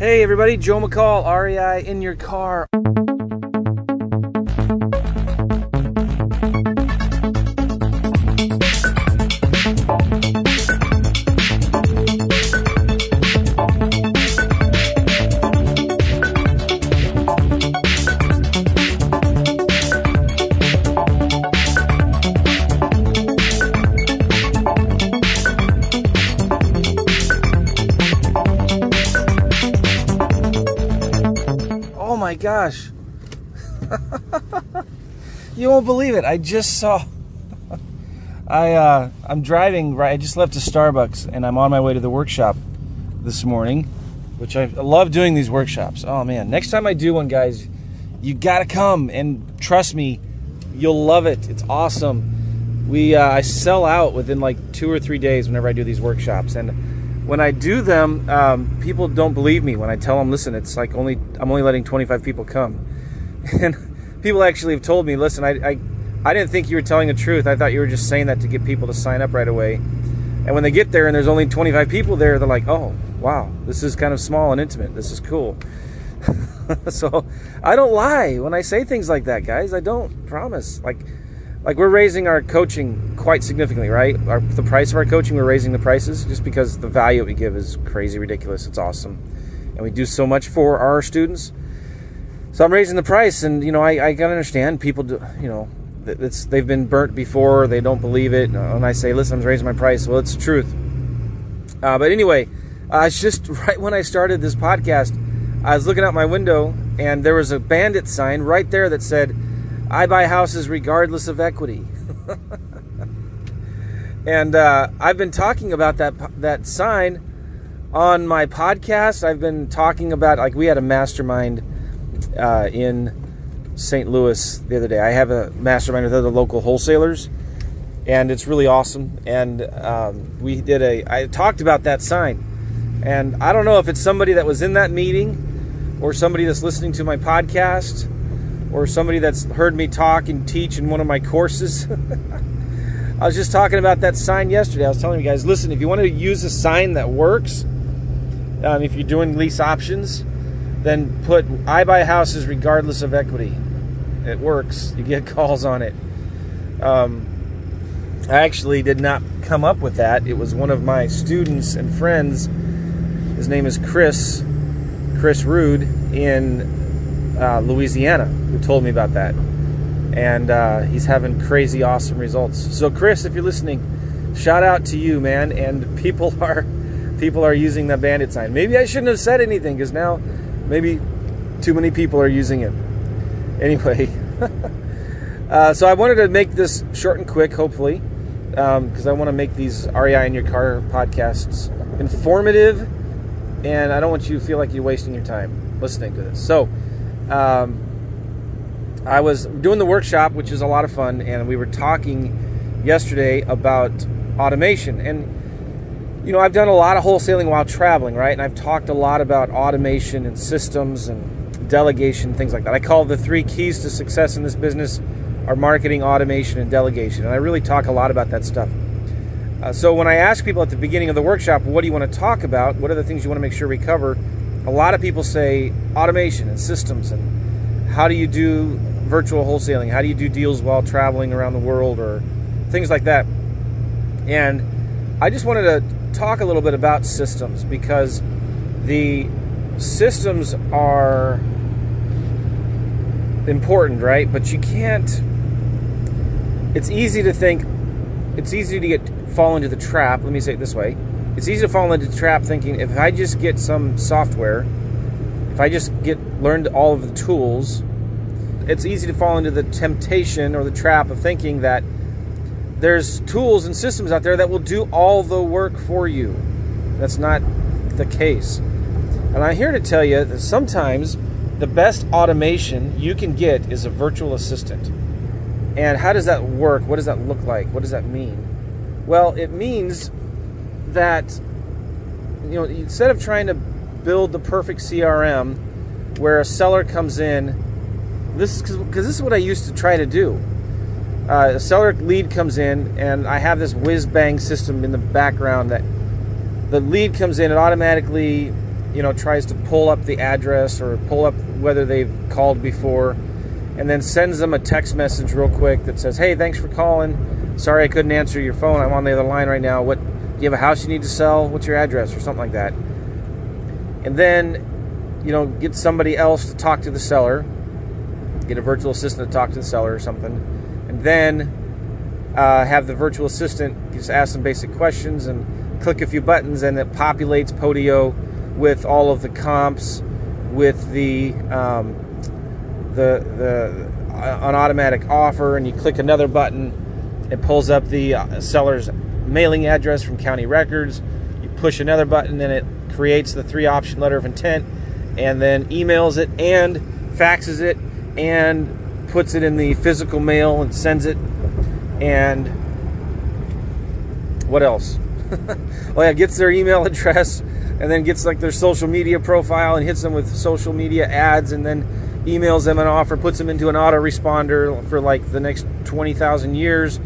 Hey everybody, Joe McCall, REI in your car. My gosh. you won't believe it. I just saw I uh I'm driving right I just left a Starbucks and I'm on my way to the workshop this morning, which I love doing these workshops. Oh man, next time I do one guys, you got to come and trust me, you'll love it. It's awesome. We uh, I sell out within like 2 or 3 days whenever I do these workshops and when I do them, um, people don't believe me when I tell them, listen, it's like only I'm only letting 25 people come, and people actually have told me, listen, I, I I didn't think you were telling the truth. I thought you were just saying that to get people to sign up right away. And when they get there and there's only 25 people there, they're like, oh wow, this is kind of small and intimate. This is cool. so I don't lie when I say things like that, guys. I don't promise. Like like we're raising our coaching quite significantly, right? Our, the price of our coaching, we're raising the prices just because the value we give is crazy ridiculous. It's awesome, and we do so much for our students. So I'm raising the price, and you know I, I gotta understand people do you know it's they've been burnt before, they don't believe it, and I say, listen, I'm raising my price. Well, it's the truth. Uh, but anyway, uh, it's just right when I started this podcast, I was looking out my window, and there was a bandit sign right there that said I buy houses regardless of equity. and uh, I've been talking about that that sign on my podcast. I've been talking about like we had a mastermind uh, in St. Louis the other day. I have a mastermind with other local wholesalers, and it's really awesome. And um, we did a. I talked about that sign, and I don't know if it's somebody that was in that meeting or somebody that's listening to my podcast or somebody that's heard me talk and teach in one of my courses. I was just talking about that sign yesterday. I was telling you guys, listen, if you want to use a sign that works, um, if you're doing lease options, then put I buy houses regardless of equity. It works. You get calls on it. Um, I actually did not come up with that. It was one of my students and friends. His name is Chris, Chris Rude in uh, Louisiana who told me about that. And uh, he's having crazy awesome results. So Chris, if you're listening, shout out to you, man. And people are people are using the bandit sign. Maybe I shouldn't have said anything because now maybe too many people are using it. Anyway, uh, so I wanted to make this short and quick, hopefully, because um, I want to make these REI in your car podcasts informative, and I don't want you to feel like you're wasting your time listening to this. So um, I was doing the workshop, which is a lot of fun, and we were talking yesterday about automation. And, you know, I've done a lot of wholesaling while traveling, right? And I've talked a lot about automation and systems and delegation, things like that. I call the three keys to success in this business are marketing, automation, and delegation. And I really talk a lot about that stuff. Uh, so when I ask people at the beginning of the workshop, what do you want to talk about? What are the things you want to make sure we cover? A lot of people say automation and systems and how do you do virtual wholesaling? How do you do deals while traveling around the world or things like that? And I just wanted to talk a little bit about systems because the systems are important, right? But you can't it's easy to think it's easy to get fall into the trap, let me say it this way it's easy to fall into the trap thinking if I just get some software, if I just get learned all of the tools, it's easy to fall into the temptation or the trap of thinking that there's tools and systems out there that will do all the work for you. That's not the case. And I'm here to tell you that sometimes the best automation you can get is a virtual assistant. And how does that work? What does that look like? What does that mean? Well, it means that you know instead of trying to build the perfect CRM where a seller comes in this is because this is what I used to try to do uh, a seller lead comes in and I have this whiz bang system in the background that the lead comes in it automatically you know, tries to pull up the address or pull up whether they've called before, and then sends them a text message real quick that says, "Hey, thanks for calling. Sorry I couldn't answer your phone. I'm on the other line right now. What? You have a house you need to sell? What's your address or something like that?" And then, you know, get somebody else to talk to the seller, get a virtual assistant to talk to the seller or something, and then uh, have the virtual assistant just ask some basic questions and click a few buttons, and it populates Podio with all of the comps, with the um, the the uh, an automatic offer, and you click another button, it pulls up the uh, seller's mailing address from county records. You push another button, and it creates the three option letter of intent, and then emails it and faxes it and puts it in the physical mail and sends it. And what else? oh yeah, gets their email address and then gets like their social media profile and hits them with social media ads and then emails them an offer, puts them into an autoresponder for like the next 20,000 years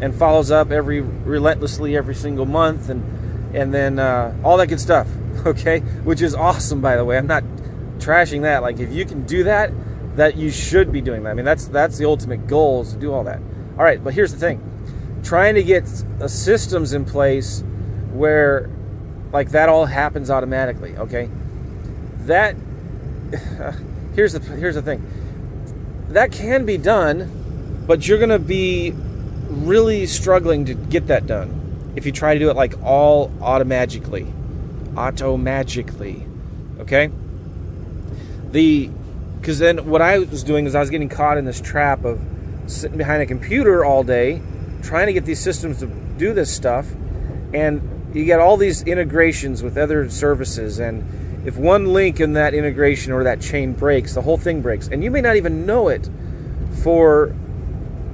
and follows up every relentlessly every single month and and then uh, all that good stuff, okay? Which is awesome by the way. I'm not trashing that. Like if you can do that, that you should be doing that. I mean, that's that's the ultimate goal is to do all that. All right, but here's the thing. Trying to get systems in place where like that all happens automatically, okay? That here's the here's the thing. That can be done, but you're going to be really struggling to get that done if you try to do it like all automatically. Auto magically. Okay? The because then what I was doing is I was getting caught in this trap of sitting behind a computer all day trying to get these systems to do this stuff and you get all these integrations with other services and if one link in that integration or that chain breaks the whole thing breaks and you may not even know it for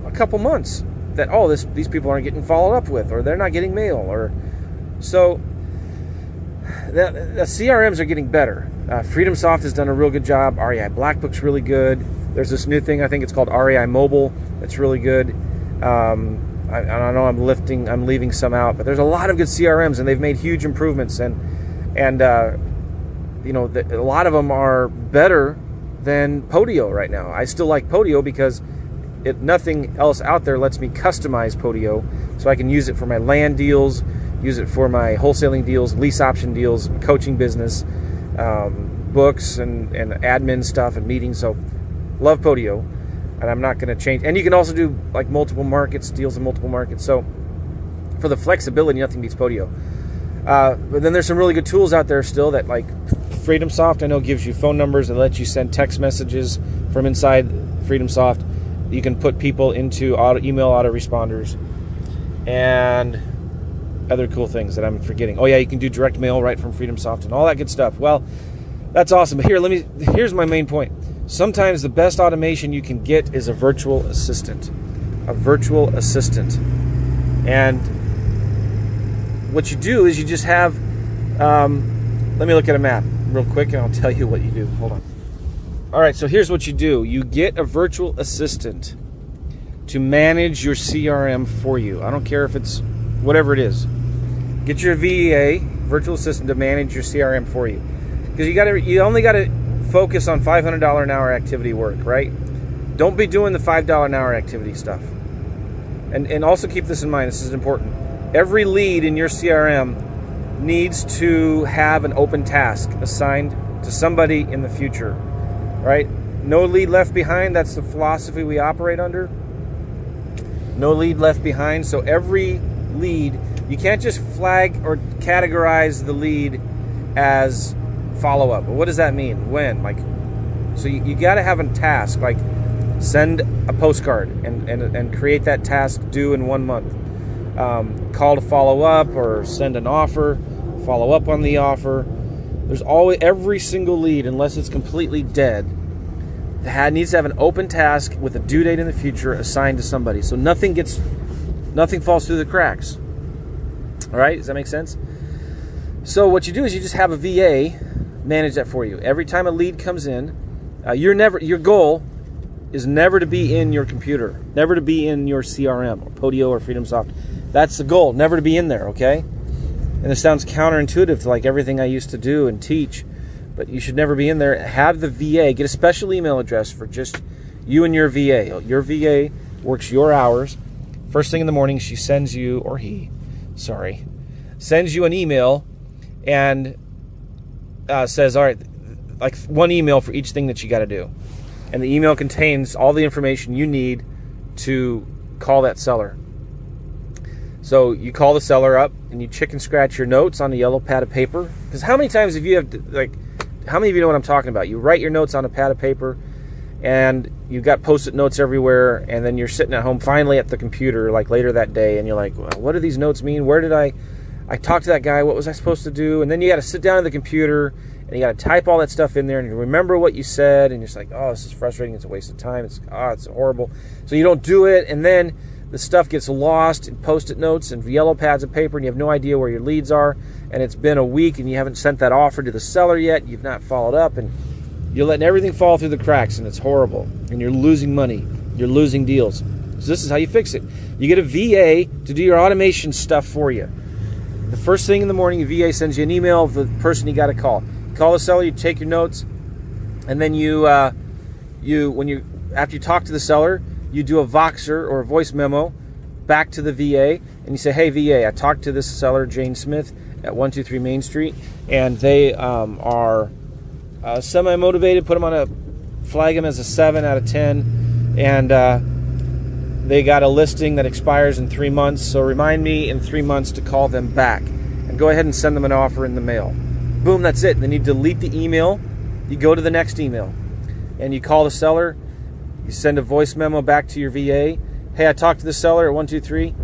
a couple months that oh this these people aren't getting followed up with or they're not getting mail or so the, the crms are getting better. Uh, freedom soft has done a real good job. Rei blackbook's really good. There's this new thing i think it's called rei mobile that's really good. Um, I, I know I'm lifting, I'm leaving some out, but there's a lot of good CRMs, and they've made huge improvements, and and uh, you know the, a lot of them are better than Podio right now. I still like Podio because it, nothing else out there lets me customize Podio, so I can use it for my land deals, use it for my wholesaling deals, lease option deals, coaching business, um, books, and and admin stuff and meetings. So love Podio and I'm not going to change. And you can also do like multiple markets, deals in multiple markets. So for the flexibility, nothing beats Podio. Uh, but then there's some really good tools out there still that like Freedom Soft. I know gives you phone numbers and lets you send text messages from inside Freedom Soft. You can put people into auto, email autoresponders and other cool things that I'm forgetting. Oh yeah, you can do direct mail right from Freedom Soft and all that good stuff. Well, that's awesome. But here, let me. Here's my main point Sometimes the best automation you can get is a virtual assistant. A virtual assistant. And what you do is you just have, um, let me look at a map real quick and I'll tell you what you do. Hold on. All right, so here's what you do you get a virtual assistant to manage your CRM for you. I don't care if it's whatever it is. Get your VA, virtual assistant, to manage your CRM for you. Because you got to, you only got to focus on $500 an hour activity work, right? Don't be doing the $5 an hour activity stuff. And, and also keep this in mind, this is important. Every lead in your CRM needs to have an open task assigned to somebody in the future, right? No lead left behind, that's the philosophy we operate under. No lead left behind, so every lead, you can't just flag or categorize the lead as follow up. But what does that mean? When? Like, so you, you got to have a task. Like, send a postcard and, and, and create that task due in one month. Um, call to follow up or send an offer, follow up on the offer. There's always every single lead, unless it's completely dead, that needs to have an open task with a due date in the future assigned to somebody. So nothing gets, nothing falls through the cracks. All right, does that make sense? So what you do is you just have a VA manage that for you. Every time a lead comes in, uh, you're never your goal is never to be in your computer, never to be in your CRM or Podio or FreedomSoft. That's the goal, never to be in there, okay? And this sounds counterintuitive to like everything I used to do and teach, but you should never be in there. Have the VA get a special email address for just you and your VA. Your VA works your hours. First thing in the morning, she sends you, or he, sorry, sends you an email and uh, says, all right, like one email for each thing that you got to do. And the email contains all the information you need to call that seller. So you call the seller up and you chicken scratch your notes on a yellow pad of paper. Because how many times have you have like, how many of you know what I'm talking about? You write your notes on a pad of paper and you've got post-it notes everywhere and then you're sitting at home finally at the computer like later that day and you're like well, what do these notes mean? Where did i i talked to that guy. What was i supposed to do? And then you got to sit down at the computer and you got to type all that stuff in there and you remember what you said and you're just like oh this is frustrating. It's a waste of time. It's oh it's horrible. So you don't do it and then the stuff gets lost in post-it notes and yellow pads of paper and you have no idea where your leads are and it's been a week and you haven't sent that offer to the seller yet you've not followed up and you're letting everything fall through the cracks and it's horrible. And you're losing money. You're losing deals. So this is how you fix it. You get a VA to do your automation stuff for you. The first thing in the morning, the VA sends you an email of the person you got to call. call the seller, you take your notes, and then you, uh, you when you after you talk to the seller, you do a Voxer or a voice memo back to the VA, and you say, "Hey VA, I talked to this seller, Jane Smith, at 123 Main Street, and they um, are." uh, semi motivated. Put them on a flag them as a seven out of ten, and uh, they got a listing that expires in three months. So remind me in three months to call them back, and go ahead and send them an offer in the mail. Boom, that's it. Then you delete the email. You go to the next email, and you call the seller. You send a voice memo back to your VA. Hey, I talked to the seller at one two three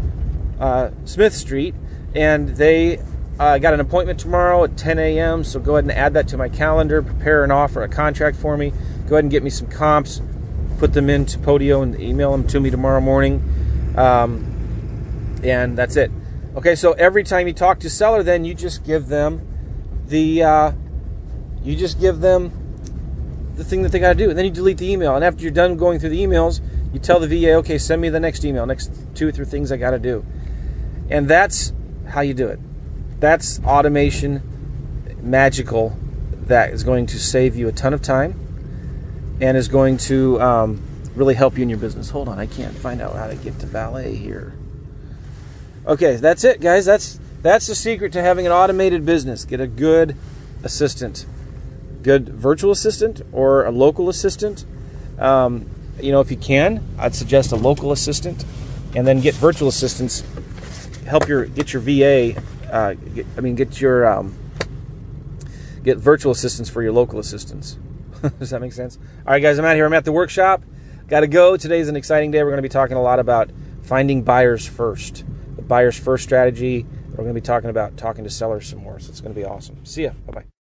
uh, Smith Street, and they uh, got an appointment tomorrow at 10 a.m., so go ahead and add that to my calendar. Prepare an offer, a contract for me. Go ahead and get me some comps, put them into Podio, and email them to me tomorrow morning. Um, and that's it. Okay, so every time you talk to seller, then you just give them the uh, you just give them the thing that they got to do, and then you delete the email. And after you're done going through the emails, you tell the VA, okay, send me the next email, next two or three things I got to do, and that's how you do it that's automation magical that is going to save you a ton of time and is going to um, really help you in your business. Hold on, I can't find out how to get to valet here. Okay, that's it, guys. That's that's the secret to having an automated business. Get a good assistant, good virtual assistant or a local assistant. Um, you know, if you can, I'd suggest a local assistant, and then get virtual assistants. Help your get your VA uh, get, I mean, get your um, get virtual assistants for your local assistants. Does that make sense? All right, guys, I'm out here. I'm at the workshop. Got to go. Today's an exciting day. We're going to be talking a lot about finding buyers first, the buyers first strategy. We're going to be talking about talking to sellers some more. So it's going to be awesome. See ya. Bye bye.